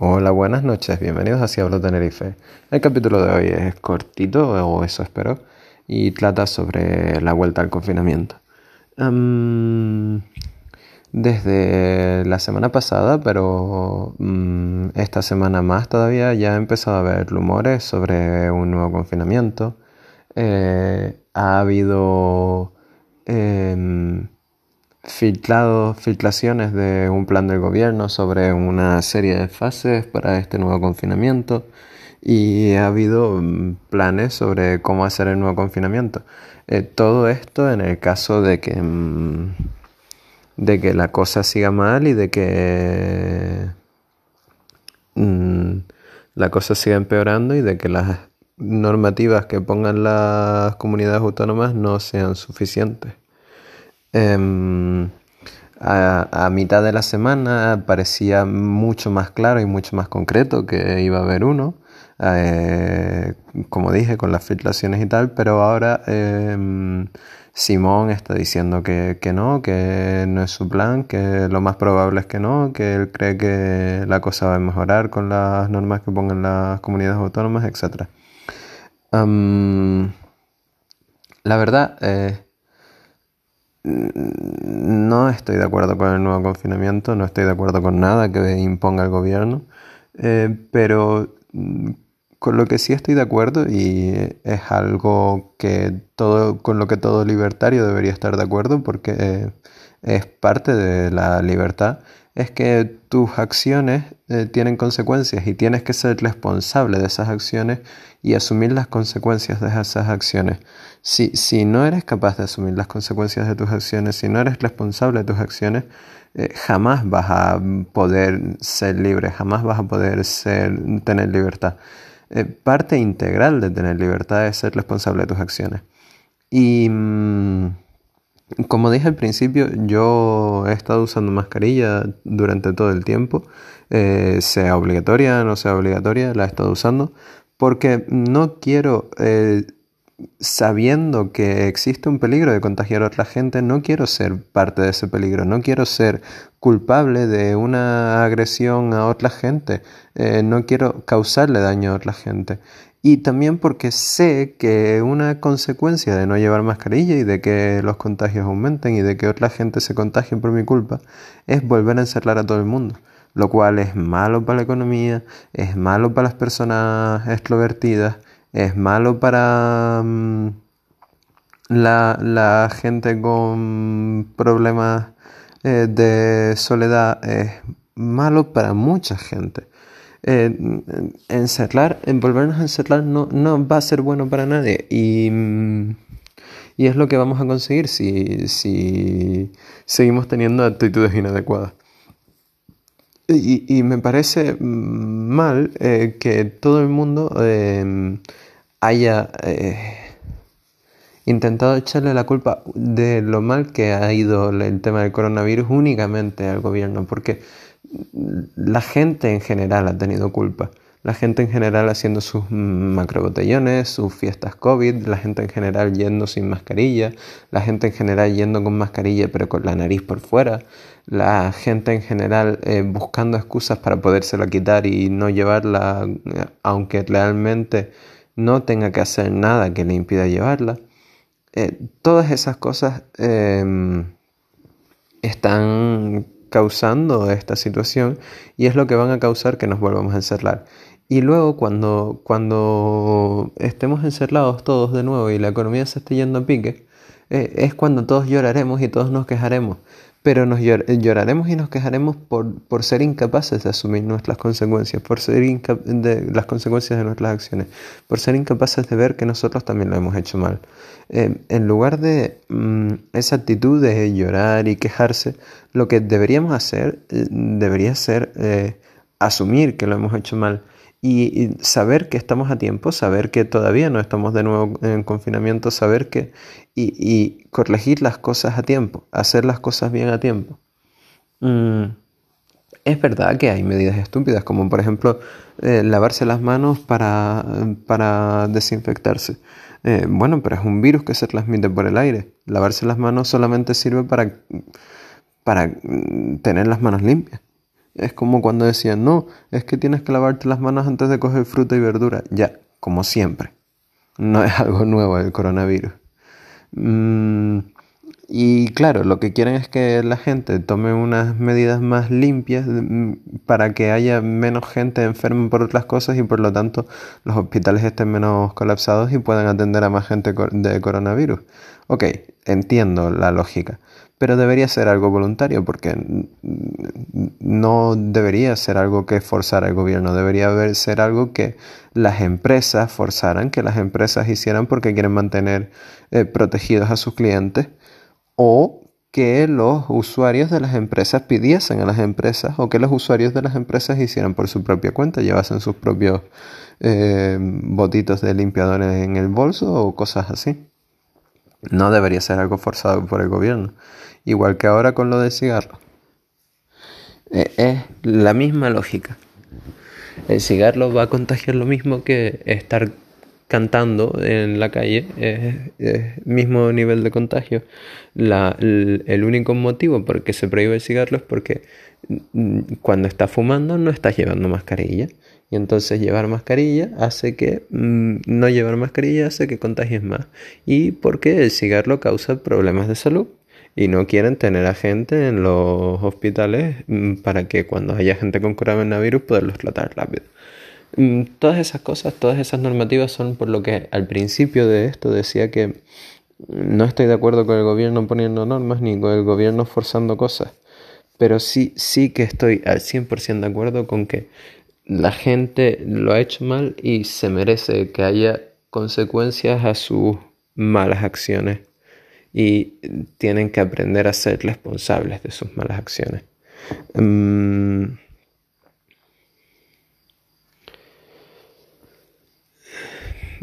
Hola, buenas noches, bienvenidos a Ciablo Tenerife. El capítulo de hoy es cortito, o eso espero, y trata sobre la vuelta al confinamiento. Em, desde la semana pasada, pero mm, esta semana más todavía, ya he empezado a ver rumores sobre un nuevo confinamiento. Eh, ha habido em, filtrado, filtraciones de un plan del gobierno sobre una serie de fases para este nuevo confinamiento y ha habido mm, planes sobre cómo hacer el nuevo confinamiento. Eh, todo esto en el caso de que, mm, de que la cosa siga mal y de que mm, la cosa siga empeorando y de que las normativas que pongan las comunidades autónomas no sean suficientes. Em, a, mitad de la semana parecía mucho más claro y mucho más concreto que iba a haber uno, eh, como dije, con las filtraciones y tal, pero ahora em, Simón está diciendo que, que, no, que no es su plan, que lo más probable es que no, que él cree que la cosa va a mejorar con las normas que pongan las comunidades autónomas, etc. la verdad, eh, no estoy de acuerdo con el nuevo confinamiento, no estoy de acuerdo con nada que imponga el gobierno, eh, pero mm, con lo que sí estoy de acuerdo y es algo que todo, con lo que todo libertario debería estar de acuerdo porque eh, es parte de la libertad, es que tus acciones eh, tienen consecuencias y tienes que ser responsable de esas acciones y asumir las consecuencias de esas acciones. Si, si no eres capaz de asumir las consecuencias de tus acciones, si no eres responsable de tus acciones, eh, jamás vas a poder ser libre, jamás vas a poder ser, tener libertad. Eh, parte integral de tener libertad es ser responsable de tus acciones. Y mm, como dije al principio, yo he estado usando mascarilla durante todo el tiempo, eh, sea obligatoria, no sea obligatoria, la he estado usando, porque no quiero sabiendo que existe un peligro de contagiar a otra gente, no quiero ser parte de ese peligro, no quiero ser culpable de una agresión a otra gente, eh, no quiero causarle daño a otra gente. Y también porque sé que una consecuencia de no llevar mascarilla y de que los contagios aumenten y de que otra gente se contagie por mi culpa es volver a encerrar a todo el mundo lo cual es malo para la economía, es malo para las personas extrovertidas, es malo para mm, la, gente con problemas eh, de soledad, es malo para mucha gente. Eh, encerrar, volvernos a encerrar no, no va a ser bueno para nadie y, y es lo que vamos a conseguir si, si seguimos teniendo actitudes inadecuadas. Y, me parece mal eh, que todo el mundo em, haya eh, intentado echarle la culpa de lo mal que ha ido el tema del coronavirus únicamente al gobierno, porque la gente en general ha tenido culpa la gente en general haciendo sus macrobotellones, sus fiestas COVID, la gente en general yendo sin mascarilla, la gente en general yendo con mascarilla pero con la nariz por fuera, la gente en general eh, buscando excusas para podérsela quitar y no llevarla, eh, aunque realmente no tenga que hacer nada que le impida llevarla. Eh, todas esas cosas están causando esta situación y es lo que van a causar que nos volvamos a encerrar. Y luego cuando, cuando estemos encerrados todos de nuevo y la economía se esté yendo a pique, eh, es cuando todos lloraremos y todos nos quejaremos. Pero nos lloraremos y nos quejaremos por, por, ser incapaces de asumir nuestras consecuencias, por ser de las consecuencias de nuestras acciones, por ser incapaces de ver que nosotros también lo hemos hecho mal. Eh, en lugar de mm, esa actitud de llorar y quejarse, lo que deberíamos hacer eh, debería ser asumir que lo hemos hecho mal y, saber que estamos a tiempo, saber que todavía no estamos de nuevo en confinamiento, saber que y, corregir las cosas a tiempo, hacer las cosas bien a tiempo. Mm, es verdad que hay medidas estúpidas, como por ejemplo eh, lavarse las manos para, para desinfectarse. Eh, bueno, pero es un virus que se transmite por el aire. Lavarse las manos solamente sirve para, para mm, tener las manos limpias. Es como cuando decían, no, es que tienes que lavarte las manos antes de coger fruta y verdura. Ya, como siempre. No es algo nuevo el coronavirus. Mm, y claro, lo que quieren es que la gente tome unas medidas más limpias mm, para que haya menos gente enferma por otras cosas y por lo tanto los hospitales estén menos colapsados y puedan atender a más gente de coronavirus. Ok, entiendo la lógica, pero debería ser algo voluntario porque no debería ser algo que forzara el gobierno, debería ser algo que las empresas forzaran, que las empresas hicieran porque quieren mantener eh, protegidos a sus clientes o que los usuarios de las empresas pidiesen a las empresas o que los usuarios de las empresas hicieran por su propia cuenta, llevasen sus propios eh, botitos de limpiadores en el bolso o cosas así. No debería ser algo forzado por el gobierno. Igual que ahora con lo del cigarro. Eh, es la misma lógica. El cigarro va a contagiar lo mismo que estar cantando en la calle, es, mismo nivel de contagio. el, único motivo por el que se prohíbe el cigarro es porque mm, cuando estás fumando no estás llevando mascarilla. Y entonces llevar mascarilla hace que mm, no llevar mascarilla hace que contagies más. Y porque el cigarro causa problemas de salud. Y no quieren tener a gente en los hospitales mm, para que cuando haya gente con coronavirus poderlos tratar rápido. Mm, todas esas cosas, todas esas normativas son por lo que al principio de esto decía que no estoy de acuerdo con el gobierno poniendo normas ni con el gobierno forzando cosas, pero sí, sí que estoy al 100% de acuerdo con que la gente lo ha hecho mal y se merece que haya consecuencias a sus malas acciones y tienen que aprender a ser responsables de sus malas acciones. Mm,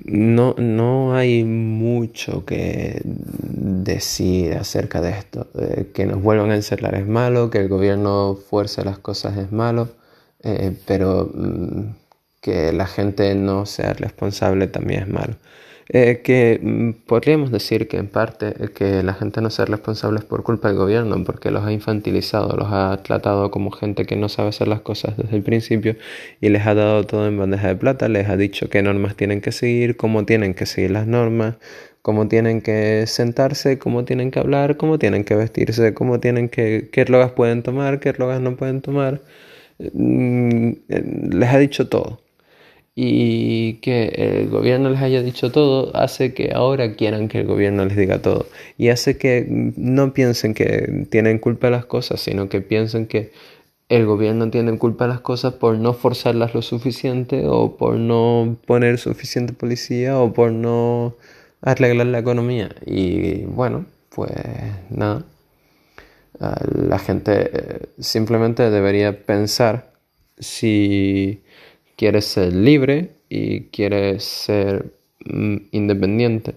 no, no hay mucho que decir acerca de esto. Que nos vuelvan a encerrar es malo, que el gobierno fuerce las cosas es malo, eh, pero mm, que la gente no sea responsable también es malo. Eh, que mm, podríamos decir que en parte eh, que la gente no sea responsable es por culpa del gobierno, porque los ha infantilizado, los ha tratado como gente que no sabe hacer las cosas desde el principio y les ha dado todo en bandeja de plata, les ha dicho qué normas tienen que seguir, cómo tienen que seguir las normas, cómo tienen que sentarse, cómo tienen que hablar, cómo tienen que vestirse, cómo tienen que, qué drogas pueden tomar, qué drogas no pueden tomar. Mm, les ha dicho todo. Y que el gobierno les haya dicho todo hace que ahora quieran que el gobierno les diga todo. Y hace que no piensen que tienen culpa de las cosas, sino que piensen que el gobierno tiene culpa de las cosas por no forzarlas lo suficiente o por no poner suficiente policía o por no arreglar la economía. Y bueno, pues nada, la gente eh, simplemente debería pensar si quieres ser libre y quieres ser mm, independiente,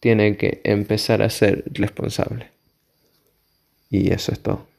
tiene que empezar a ser responsable. Y eso es todo.